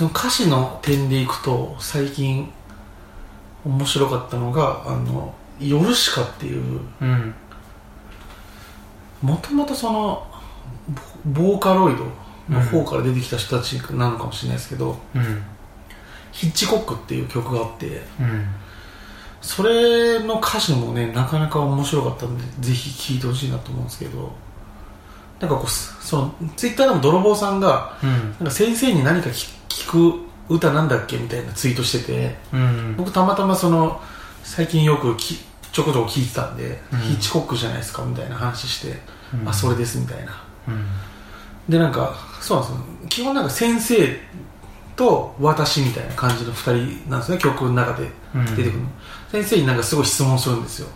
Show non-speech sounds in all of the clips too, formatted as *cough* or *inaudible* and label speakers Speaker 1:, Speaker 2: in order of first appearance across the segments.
Speaker 1: 僕その歌詞の点でいくと最近面白かったのが「あのヨルシカ」っていう
Speaker 2: うん。
Speaker 1: もともとそのボボーカロイドの方から出てきた人たちなのかもしれないですけど、
Speaker 2: うん。
Speaker 1: ヒッチコックっていう曲があって
Speaker 2: うん。
Speaker 1: それの歌詞もねなかなか面白かったんでぜひ聴いてほしいなと思うんですけどなんかこうそのツイッターでも泥棒さんが
Speaker 2: うん。
Speaker 1: なんか先生に何か聞聞く歌なんだっけみたいなツイートしてて
Speaker 2: うん。
Speaker 1: 僕たまたまその最近よくきちょこちょこ聞いてたんで、
Speaker 2: うん。
Speaker 1: ヒッチコックじゃないですかみたいな話して、
Speaker 2: うん。
Speaker 1: あそれですみたいな。
Speaker 2: うん。
Speaker 1: でなんかそうなんですよ。基本なんか先生と私みたいな感じの2人なんですね曲の中で出てくるの、先生になんかすごい質問するんですよ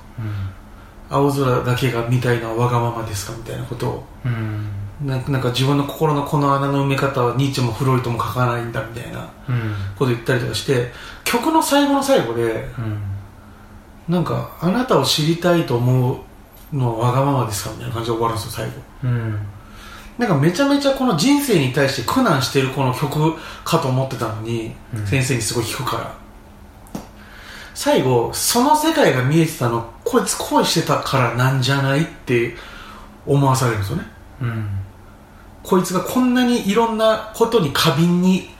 Speaker 1: 青空だけがみたいなわがままですかみたいなことを。
Speaker 2: うん。
Speaker 1: なんかなんか自分の心のこの穴の埋め方はニーチェもフロイトも書かないんだみたいな
Speaker 2: うん。
Speaker 1: こと言ったりとかして曲の最後の最後で
Speaker 2: うん。
Speaker 1: なんかあなたを知りたいと思うのはわがままですかみたいな感じで終わるんですよ最後。
Speaker 2: うん。
Speaker 1: なんかめちゃめちゃこの人生に対して苦難してるこの曲かと思ってたのに、
Speaker 2: うん。
Speaker 1: 先生にすごい聞くから。最後その世界が見えてたのこいつ恋してたからなんじゃないって思わされるんですよね。
Speaker 2: うん。
Speaker 1: こいつがこんなにいろんなことに過敏に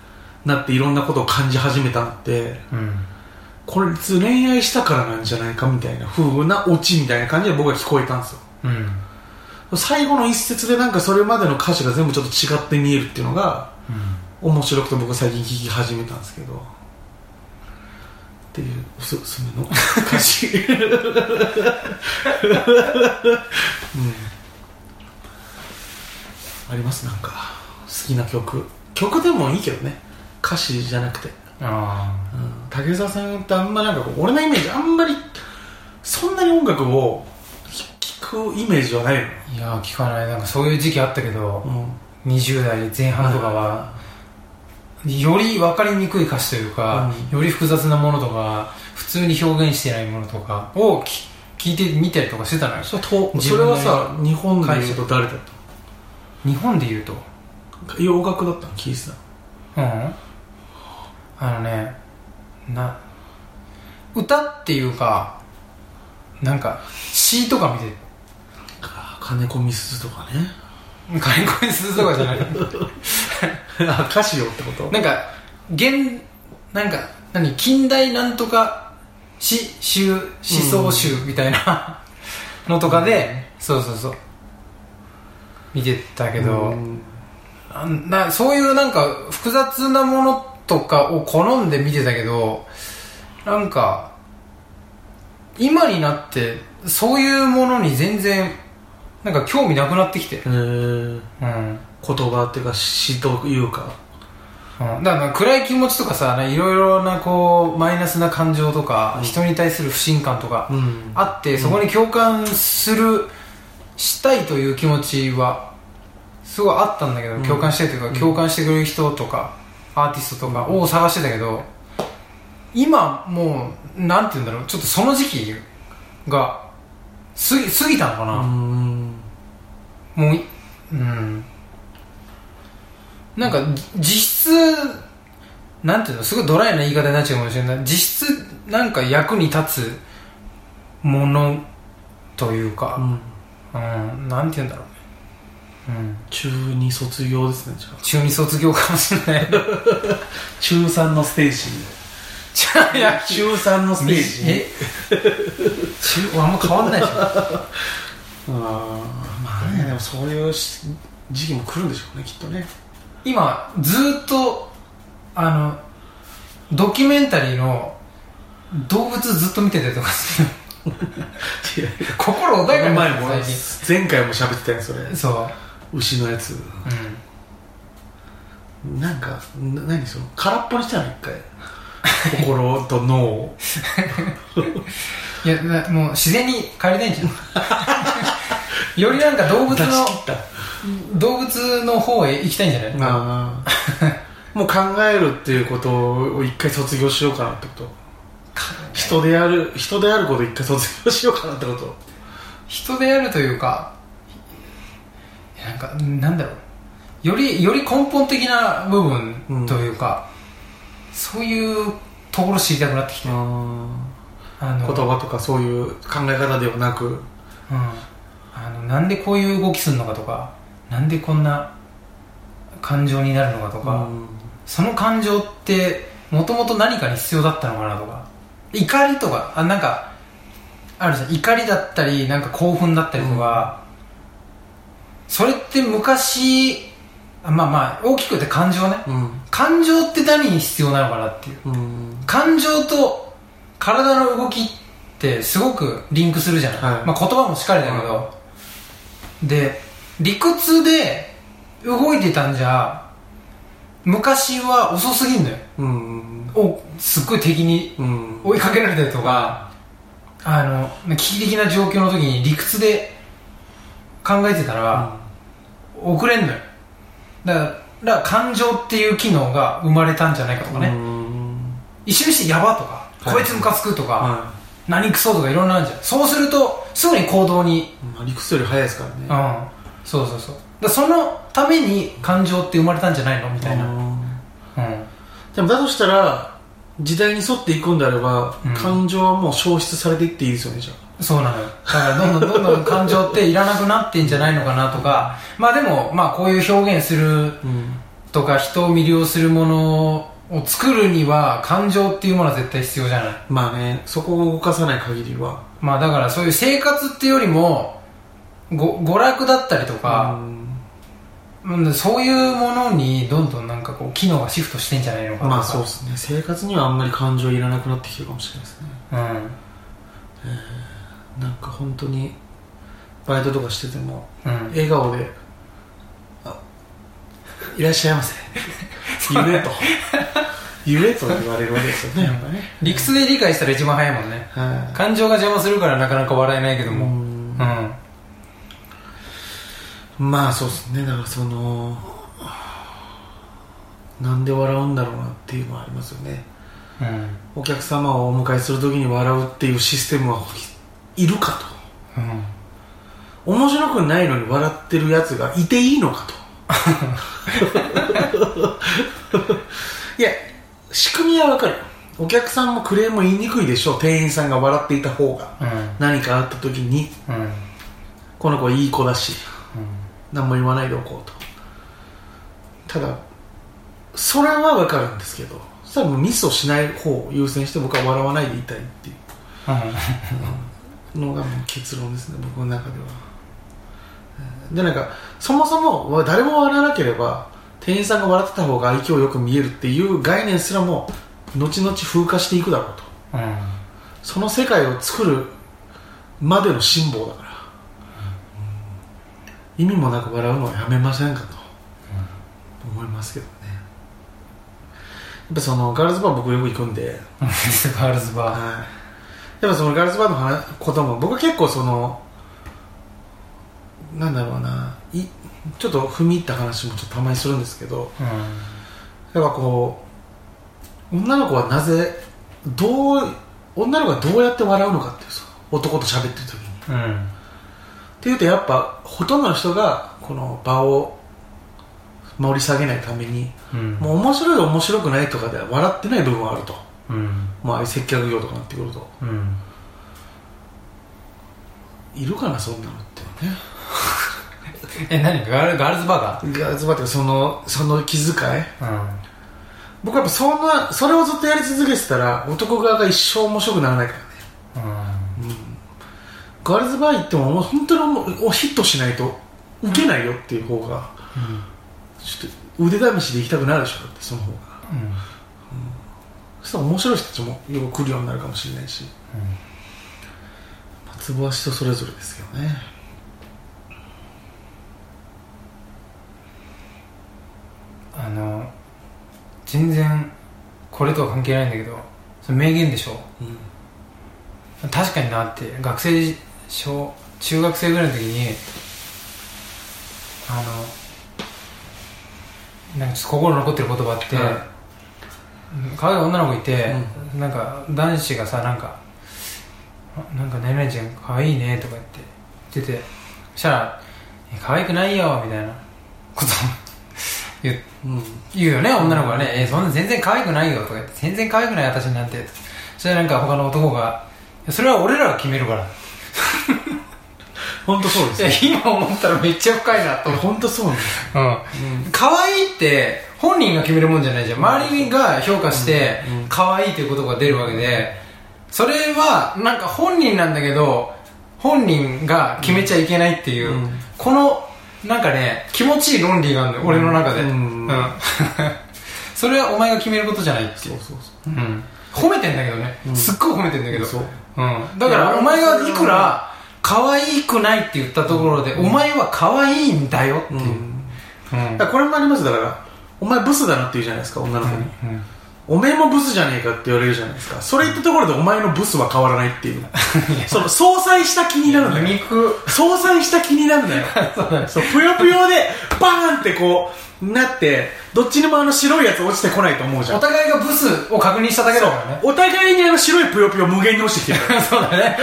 Speaker 1: なっていろんなことを感じ始めたのって
Speaker 2: うん。
Speaker 1: こいつ恋愛したからなんじゃないかみたいな風なオチみたいな感じで僕は聞こえたんですよ。
Speaker 2: うん。
Speaker 1: 最後の一節でなんかそれまでの歌詞が全部ちょっと違って見えるっていうのが面白くて僕最近聴き始めたんですけどっていうおすすめの。歌詞、うん、ありますなんか。好きな曲。曲でもいいけどね。歌詞じゃなくて、
Speaker 2: あ
Speaker 1: うん、竹澤さんってあんまなんか俺のイメージあんまりそんなに音楽を聴くイメージはないの？
Speaker 2: あいや聞かない。なんかそういう時期あったけど
Speaker 1: うん。
Speaker 2: 20代前半とかはより分かりにくい歌詞というか、より複雑なものとか普通に表現してないものとかをき聞いてみたりとかしてたのよ。
Speaker 1: それそれはさ日本で言うと誰だっ
Speaker 2: 日本で言うと？
Speaker 1: た洋楽だったの？聞いてた
Speaker 2: うん。あのねな歌っていうかなんか詩とか見て。
Speaker 1: あ金子みすずとかね。
Speaker 2: 金子にするとかじゃなくて *laughs*
Speaker 1: あ歌詞をってこと？
Speaker 2: なんか現なんか何近代なんとか詩集思想集みたいなのとかで、そうそうそう。見てたけど、
Speaker 1: うん。
Speaker 2: あなそういうなんか複雑なものとかを好んで見てたけどなんか今になってそういうものに全然なんか興味なくなってきて、
Speaker 1: えー。
Speaker 2: うん。
Speaker 1: 言葉っていうか詩というか。
Speaker 2: うん、だから暗い気持ちとかさいろいろなこうマイナスな感情とか、人に対する不信感とか
Speaker 1: うん。
Speaker 2: あって、そこに共感するしたいという気持ちはすごいあったんだけど、
Speaker 1: うん。
Speaker 2: 共感したいというか、共感してくれる人とかアーティストとかを探してたけど今もうなんて言うんだろうちょっとその時期が過ぎ過ぎたのかな、
Speaker 1: うん
Speaker 2: もういうん。なんか実質なんていうのすごいドライな言い方になっちゃうかもしれない。実質なんか役に立つものという
Speaker 1: う
Speaker 2: か、
Speaker 1: ん。
Speaker 2: うん、なんて言うんだろうね、うん、
Speaker 1: 中二卒業ですね
Speaker 2: 中二卒業かもしれない。*laughs*
Speaker 1: 中3のステージ。*laughs* 中3のステージ。
Speaker 2: え？中あんま変わんないでしょ
Speaker 1: あーまあねでもそういうし時期も来るんでしょうねきっとね。
Speaker 2: 今ずーっとあのドキュメンタリーの動物ずっと見てたりとかする心穏やかにな
Speaker 1: 前回も喋ってたよそれ。
Speaker 2: 近そう。
Speaker 1: 牛のやつ。
Speaker 2: うん。
Speaker 1: なんかな何その空っぽにしたの一回。心と脳を。*laughs*
Speaker 2: いやなもう自然に帰りたいんじゃん *laughs* *laughs* よりなんか動物の動物の方へ行きたいんじゃない？
Speaker 1: ああ。*laughs* もう考えるっていうことを一回卒業しようかなってこと。人である人であることを一回卒業しようかなってこと。
Speaker 2: 人であるというかなんかなんだろう。よりより根本的な部分というか、そういうところ知りたくなってきて。
Speaker 1: あ
Speaker 2: あの。
Speaker 1: ー言葉とかそういう考え方ではなく。
Speaker 2: うん、あのなんでこういう動きするのかとかなんでこんな感情になるのかとか、
Speaker 1: うん。
Speaker 2: その感情ってもともと何かに必要だったのかなとか怒りとかあなんかあるじゃん。怒りだったりなんか興奮だったりとか、それって昔あまあまあ大きく言って感情ね。
Speaker 1: うん。
Speaker 2: 感情って何に必要なのかなっていう。
Speaker 1: うん。
Speaker 2: 感情と体の動きってすごくリンクするじゃない、
Speaker 1: はい。
Speaker 2: まあ、言葉もしっかりだけど、で理屈で動いてたんじゃ昔は遅すぎんのよ。
Speaker 1: うん。
Speaker 2: おすっごい敵に
Speaker 1: うん。
Speaker 2: 追いかけられたりとかあの危機的な状況の時に理屈で考えてたら、遅れんのよ。だから感情っていう機能が生まれたんじゃないかとかね、
Speaker 1: うん。
Speaker 2: 一瞬にしてやばとか、
Speaker 1: はい。
Speaker 2: こいつムカつくとか、
Speaker 1: は
Speaker 2: 何クソとかいろんなのあるじゃん。そうするとすぐに行動に。
Speaker 1: いまあ理屈より早いですからね。
Speaker 2: うん。そうそうそう。だそのために感情って生まれたんじゃないのみたいな。
Speaker 1: うん
Speaker 2: うん。
Speaker 1: でもだとしたら時代に沿っていくんであれば、
Speaker 2: うん。
Speaker 1: 感情はもう消失されていっていいですよねじゃ
Speaker 2: そうなのよ。だからどんどんどんどん感情っていらなくなってんじゃないのかなとか。まあでもまあこういう表現する
Speaker 1: あうん
Speaker 2: とか人を魅了するものを作るには感情っていうものは絶対必要じゃない。
Speaker 1: まあねそこを動かさない限りは
Speaker 2: まあだからそういう生活っていうよりもご娯楽だったりとか、
Speaker 1: うん
Speaker 2: うんそういうものにどんどんなんかこう機能がシフトしてんじゃないのかな
Speaker 1: まあそうですね。生活にはあんまり感情いらなくなってきてるかもしれないですね。
Speaker 2: うん。
Speaker 1: なんか本当にバイトとかしてても
Speaker 2: うん。
Speaker 1: 笑顔で「あいらっしゃいませ」*laughs* 言えと言えと言われるわけですよねやっぱね。
Speaker 2: 理屈で理解したら一番早いもんね。
Speaker 1: はい。
Speaker 2: 感情が邪魔するからなかなか笑えないけども。
Speaker 1: う
Speaker 2: うん。ん
Speaker 1: まあそうですね。だからそのなんで笑うんだろうなっていうのはありますよね。
Speaker 2: うん。
Speaker 1: お客様をお迎えするときに笑うっていうシステムはいるか
Speaker 2: うん。
Speaker 1: と面白くないのに笑ってるやつがいていいのかと。*laughs* *laughs* いや仕組みはわかるお客さんもクレーム言いにくいでしょ店員さんが笑っていた方が。
Speaker 2: うん。
Speaker 1: 何かあった時に。
Speaker 2: うん。
Speaker 1: この子いい子だし。何も言わないでおこうと。ただそれはわかるんですけどそれはもうミスをしない方を優先して僕は笑わないでいたいっていう。のがもう結論ですね。僕の中では。えーでなんかそもそもわ誰も笑わなければ店員さんが笑ってた方が愛嬌よく見えるっていう概念すらも後々風化していくだろうと。
Speaker 2: うんうん
Speaker 1: その世界を作るまでの辛抱だから、うん意味もなく笑うのはやめませんかと。思いますけどね。やっぱそのガールズバー僕よく行くんで。*laughs*
Speaker 2: ガールズバ
Speaker 1: はい、やっぱそのガールズバーの話ことも僕は結構そのなんだろうな。いちょっと踏み入った話もちょっとたまにするんですけど
Speaker 2: ー
Speaker 1: やっぱこう女の子はなぜどう女の子がどうやって笑うのかっていうさ男と喋ってる時に。
Speaker 2: うん。うん
Speaker 1: っていうとやっぱほとんどの人がこの場を盛り下げないために
Speaker 2: うん。
Speaker 1: もう面白い面白くないとかでは笑ってない部分はあると。
Speaker 2: うん。
Speaker 1: もうあ接客業とかになってくると。
Speaker 2: うん。
Speaker 1: いるかなそんなのってね *laughs*
Speaker 2: え何ガールガールズバー
Speaker 1: ガー？ルズバーっていうかそのその気遣い？
Speaker 2: ガー
Speaker 1: 僕はやっぱそんなそれをずっとやり続けてたら男側が一生面白くならないからね。
Speaker 2: うん。
Speaker 1: ガールズバー行っても本当にもうヒットしないと受けないよっていう方がちょっと腕試しで行きたくなるでしょだってその方が。
Speaker 2: うん。
Speaker 1: そしたら面白い人たちもよく来るようになるかもしれないし、まあ、ツボは人それぞれですけどね
Speaker 2: 全然これとは関係ないんだけどそれ名言でしょ。
Speaker 1: うん。
Speaker 2: 確かになって学生小中学生ぐらいの時にあのなんか心残ってる言葉って、
Speaker 1: はい。
Speaker 2: 可愛い女の子いて、なんか男子がさなんかあなんか何々ちゃん可愛いねとか言って言っててそしたらえ可愛くないよみたいなことを言う
Speaker 1: うん
Speaker 2: 言うよね女の子がね、えそんな全然可愛くないよとか言って全然可愛くない私なんて。それなんか他の男がそれは俺らが決めるから。*laughs*
Speaker 1: 本当そうです
Speaker 2: 今思ったらめっちゃ深いなと
Speaker 1: 本当そうなんです
Speaker 2: うん。可愛いって本人が決めるもんじゃないじゃん。周りが評価して
Speaker 1: うん。うん。
Speaker 2: 可愛いということが出るわけでそれはなんか本人なんだけど本人が決めちゃいけないっていう、
Speaker 1: うん。
Speaker 2: このなんかね気持ちいい論理があるんだよ、俺の中で、
Speaker 1: うん。*laughs*
Speaker 2: それはお前が決めることじゃないっていう。
Speaker 1: そうそうそう。
Speaker 2: うん。褒めてんだけどね、
Speaker 1: うん。
Speaker 2: すっごい褒めてんだけど。
Speaker 1: そう。
Speaker 2: うん、だからお前がいくら可愛くないって言ったところで、お前は可愛いんだよっていう、
Speaker 1: これもありますだから。お前ブスだなって言うじゃないですか女の子に、
Speaker 2: うん
Speaker 1: おめえもブスじゃねえかって言われるじゃないですか。それ言ったところでお前のブスは変わらないっていう。*laughs* その相殺した気になるんだよ。
Speaker 2: 肉
Speaker 1: 相殺した気になるんだよ。*laughs* そうぷよぷよでバーンってこうなってどっちにもあの白いやつ落ちてこないと思うじゃん。
Speaker 2: お互いがブスを確認しただけだからね。
Speaker 1: お互いにあの白いぷよぷよ無限に落ちてきてる。か *laughs* ら
Speaker 2: そうだね。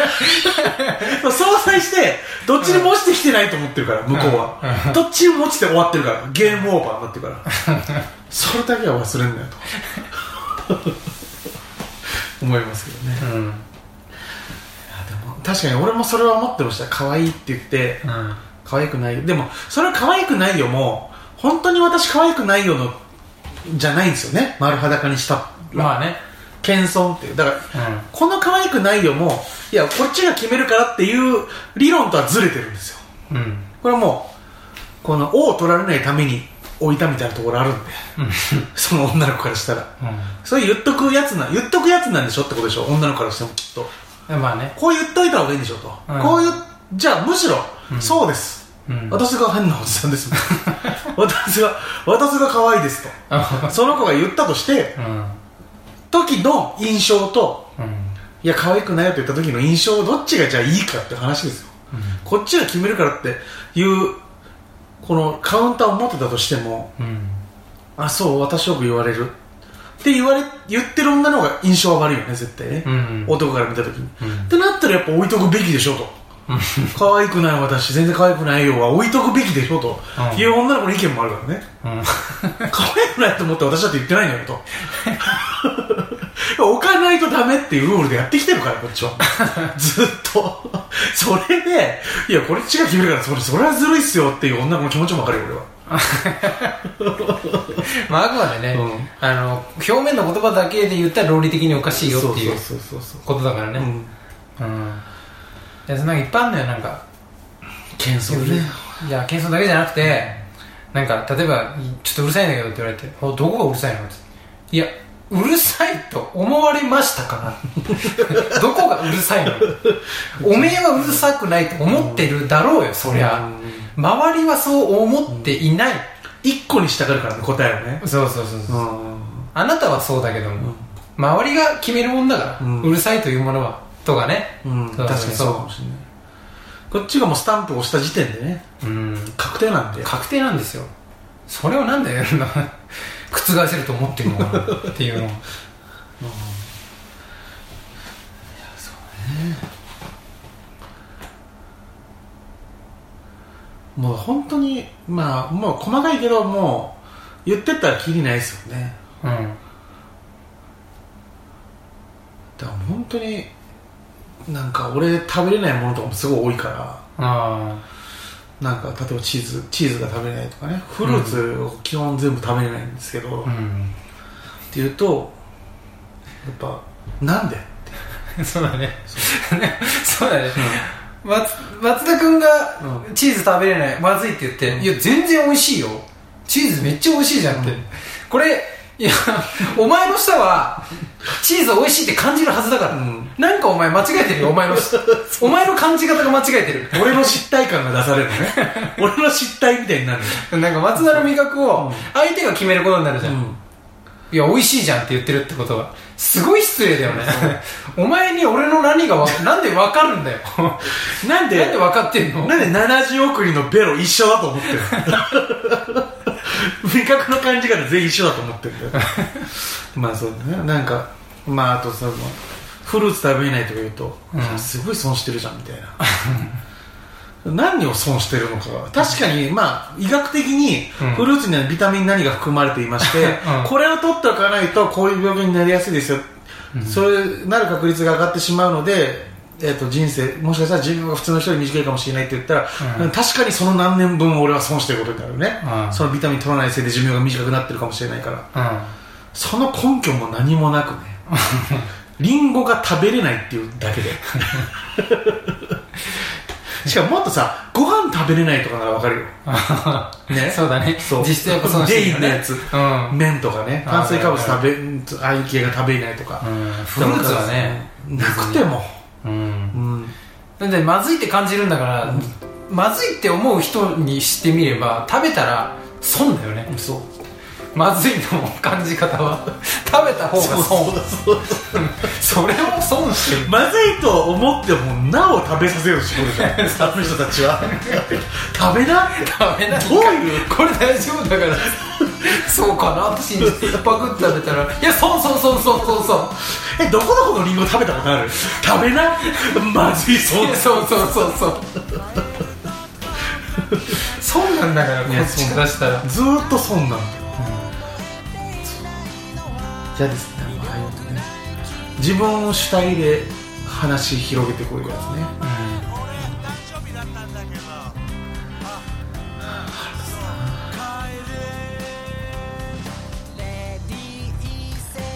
Speaker 1: 相殺してどっちにも落ちてきてないと思ってるから向こうは、どっちにも落ちて終わってるからゲームオーバーになってるから。それだけは忘れんなよと *laughs* 思いますけどね。いや
Speaker 2: うん
Speaker 1: でも確かに俺もそれは思ってました。可愛いって言って。
Speaker 2: うん。
Speaker 1: 可愛くない。よでもそれは可愛くないよも本当に私可愛くないよのじゃないんですよね。丸裸にした
Speaker 2: まあね。
Speaker 1: 謙遜っていう。だから
Speaker 2: うん。
Speaker 1: この可愛くないよもいやこっちが決めるからっていう理論とはずれてるんですよ。
Speaker 2: うん。
Speaker 1: これはもうこの「お」を取られないために置いたみたいなところあるんで。その女の子からしたら。それ言っとくやつな言っとくやつなんでしょってことでしょ？女の子からしてもきっと。
Speaker 2: うんまあね。
Speaker 1: こう言っといた方がいいんでしょと、
Speaker 2: うん。
Speaker 1: こういうじゃあむしろ、そうです、
Speaker 2: うん。
Speaker 1: 私が変なおじさんです。*laughs* 私が私が可愛いですと。その子が言ったとして
Speaker 2: うん。
Speaker 1: 時の印象と
Speaker 2: うん。
Speaker 1: いや可愛くないよって言った時の印象どっちがじゃあいいかって話ですよ、こっちが決めるからっていうこのカウンターを持ってたとしても
Speaker 2: うん。
Speaker 1: あそう私よく言われる。って言われ言ってる女の方が印象は悪いよね絶対ね、
Speaker 2: うん
Speaker 1: 男から見た時に、
Speaker 2: うん。
Speaker 1: ってなったらやっぱ置いとくべきでしょと。可愛くない私全然可愛くないよは置いとくべきでしょと。
Speaker 2: うん。
Speaker 1: いう女の子の意見もあるからね。
Speaker 2: うん。*laughs*
Speaker 1: 可愛くないと思って私だって言ってないんだよと置かないとダメっていうルールでやってきてるからこっちは。*laughs* ずっと。それでいやこれっちが決めるからそれそれはずるいっすよっていう女の子の気持ちも分かるよ俺は。*laughs*
Speaker 2: まああくまでね、
Speaker 1: うん。
Speaker 2: あの表面の言葉だけで言ったら論理的におかしいよっていう
Speaker 1: そうそうそうそう
Speaker 2: ことだからね。
Speaker 1: うん。
Speaker 2: うん。いやなんかいっぱいあるのよなんか。
Speaker 1: 謙遜ね。
Speaker 2: いや謙遜だけじゃなくてなんか例えばちょっとうるさいんだけどって言われておどこがうるさいのって。いやうるさいと思われましたから *laughs* どこがうるさいの？おめえはうるさくないと思ってるだろうよそりゃ。周りはそう思っていない。
Speaker 1: 一個にしたがるからね答えをね。
Speaker 2: そうそうそうそう。
Speaker 1: うん。
Speaker 2: あなたはそうだけども、周りが決めるもんだから、
Speaker 1: う
Speaker 2: うんるさいというものはとかね。
Speaker 1: うん。確かにそうかもしれない。こっちがもうスタンプを押した時点でね
Speaker 2: うん。
Speaker 1: 確定なんで。
Speaker 2: 確定なんですよ。それをなんで覆せると思ってるのかなっていうの *laughs*
Speaker 1: もう本当にまあもう細かいけどもう言ってったらきりないですよね。
Speaker 2: うん。
Speaker 1: だから本当になんか俺食べれないものとかもすごい多いから。
Speaker 2: あ
Speaker 1: なんか例えばチーズチーズが食べれないとかね。フルーツを基本全部食べれないんですけど、
Speaker 2: あう
Speaker 1: っ
Speaker 2: ん
Speaker 1: ていうとやっぱなんで？*laughs*
Speaker 2: そうだね。そう。*laughs* だね、松松田君が
Speaker 1: う
Speaker 2: チーズ食べれないまずいって言って、いや全然美味しいよ。チーズめっちゃ美味しいじゃんって、
Speaker 1: うん。
Speaker 2: これいやお前の舌はチーズ美味しいって感じるはずだから、
Speaker 1: うん
Speaker 2: なんかお前間違えてるよお前の舌 *laughs* お前の感じ方が間違えてる。
Speaker 1: 俺の失態感が出されるのね。*laughs* 俺の失態みたいになる。の
Speaker 2: なんか松田の味覚を
Speaker 1: うん。
Speaker 2: 相手が決めることになるじゃん、
Speaker 1: うん。
Speaker 2: いや美味しいじゃんって言ってるってことは。すごい失礼だよね。*laughs* お前に俺の何がわなんでわかるんだよ。
Speaker 1: なんで
Speaker 2: なんで分かってんの？
Speaker 1: なんで70億人のベロ一緒だと思ってるの？味覚の感じ方全員一緒だと思ってるんだよ。まあそうだね。なんかまああとさフルーツ食べれないとか言うと、
Speaker 2: うん。
Speaker 1: すごい損してるじゃんみたいな。何を損してるのか確かに、まあ、医学的に
Speaker 2: うん。
Speaker 1: フルーツにはビタミン何が含まれていまして、
Speaker 2: うん。
Speaker 1: これを取っておかないとこういう病気になりやすいですよ、そういうなる確率が上がってしまうので、えー、と人生もしかしたら寿命が普通の人より短いかもしれないって言ったら、
Speaker 2: うん。
Speaker 1: 確かにその何年分俺は損してることになるよね、
Speaker 2: うん。
Speaker 1: そのビタミン取らないせいで寿命が短くなってるかもしれないから。
Speaker 2: うん。
Speaker 1: その根拠も何もなくね *laughs* リンゴが食べれないっていうだけで。*laughs* しかももっとさご飯食べれないとかならわかるよ。*laughs* ね？
Speaker 2: そうだね。
Speaker 1: そう。
Speaker 2: 実質やっぱ損して
Speaker 1: ゲインのやつ。
Speaker 2: うん。
Speaker 1: 麺とかね。炭水化物食べああいう系が食べれないとか、
Speaker 2: うん。フルーツはね。
Speaker 1: なくても。
Speaker 2: うん。
Speaker 1: うん。
Speaker 2: だってまずいって感じるんだから、まずいって思う人にしてみれば食べたら損だよね。
Speaker 1: そう *laughs*
Speaker 2: まずいの感じ方は食べた方が損。
Speaker 1: そうそう
Speaker 2: それを損し。てる
Speaker 1: まずいと思ってもなお食べさせようとしてくるじゃん。人たちは食べな。
Speaker 2: 食べない
Speaker 1: どういう
Speaker 2: これ大丈夫だから。そうかなって信じてパクって食べたら。いや損損損損損損。
Speaker 1: えどこどこのリンゴ食べたことある？食べな。まずいそう
Speaker 2: いやそうそうそうそう。*laughs* 損なんだからこっちからしたら。
Speaker 1: ずーっと損なんだよじゃあですねああいうのね自分主体で話広げてこういうやつね。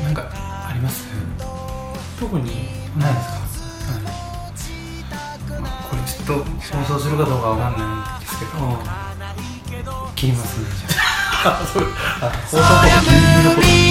Speaker 2: なんかあります？
Speaker 1: 特に
Speaker 2: ないですか、まあこれちょっと放送するかどうかわかんないんですけど。
Speaker 1: うん。
Speaker 2: 切ります。*laughs* ね
Speaker 1: そう。あ放送とか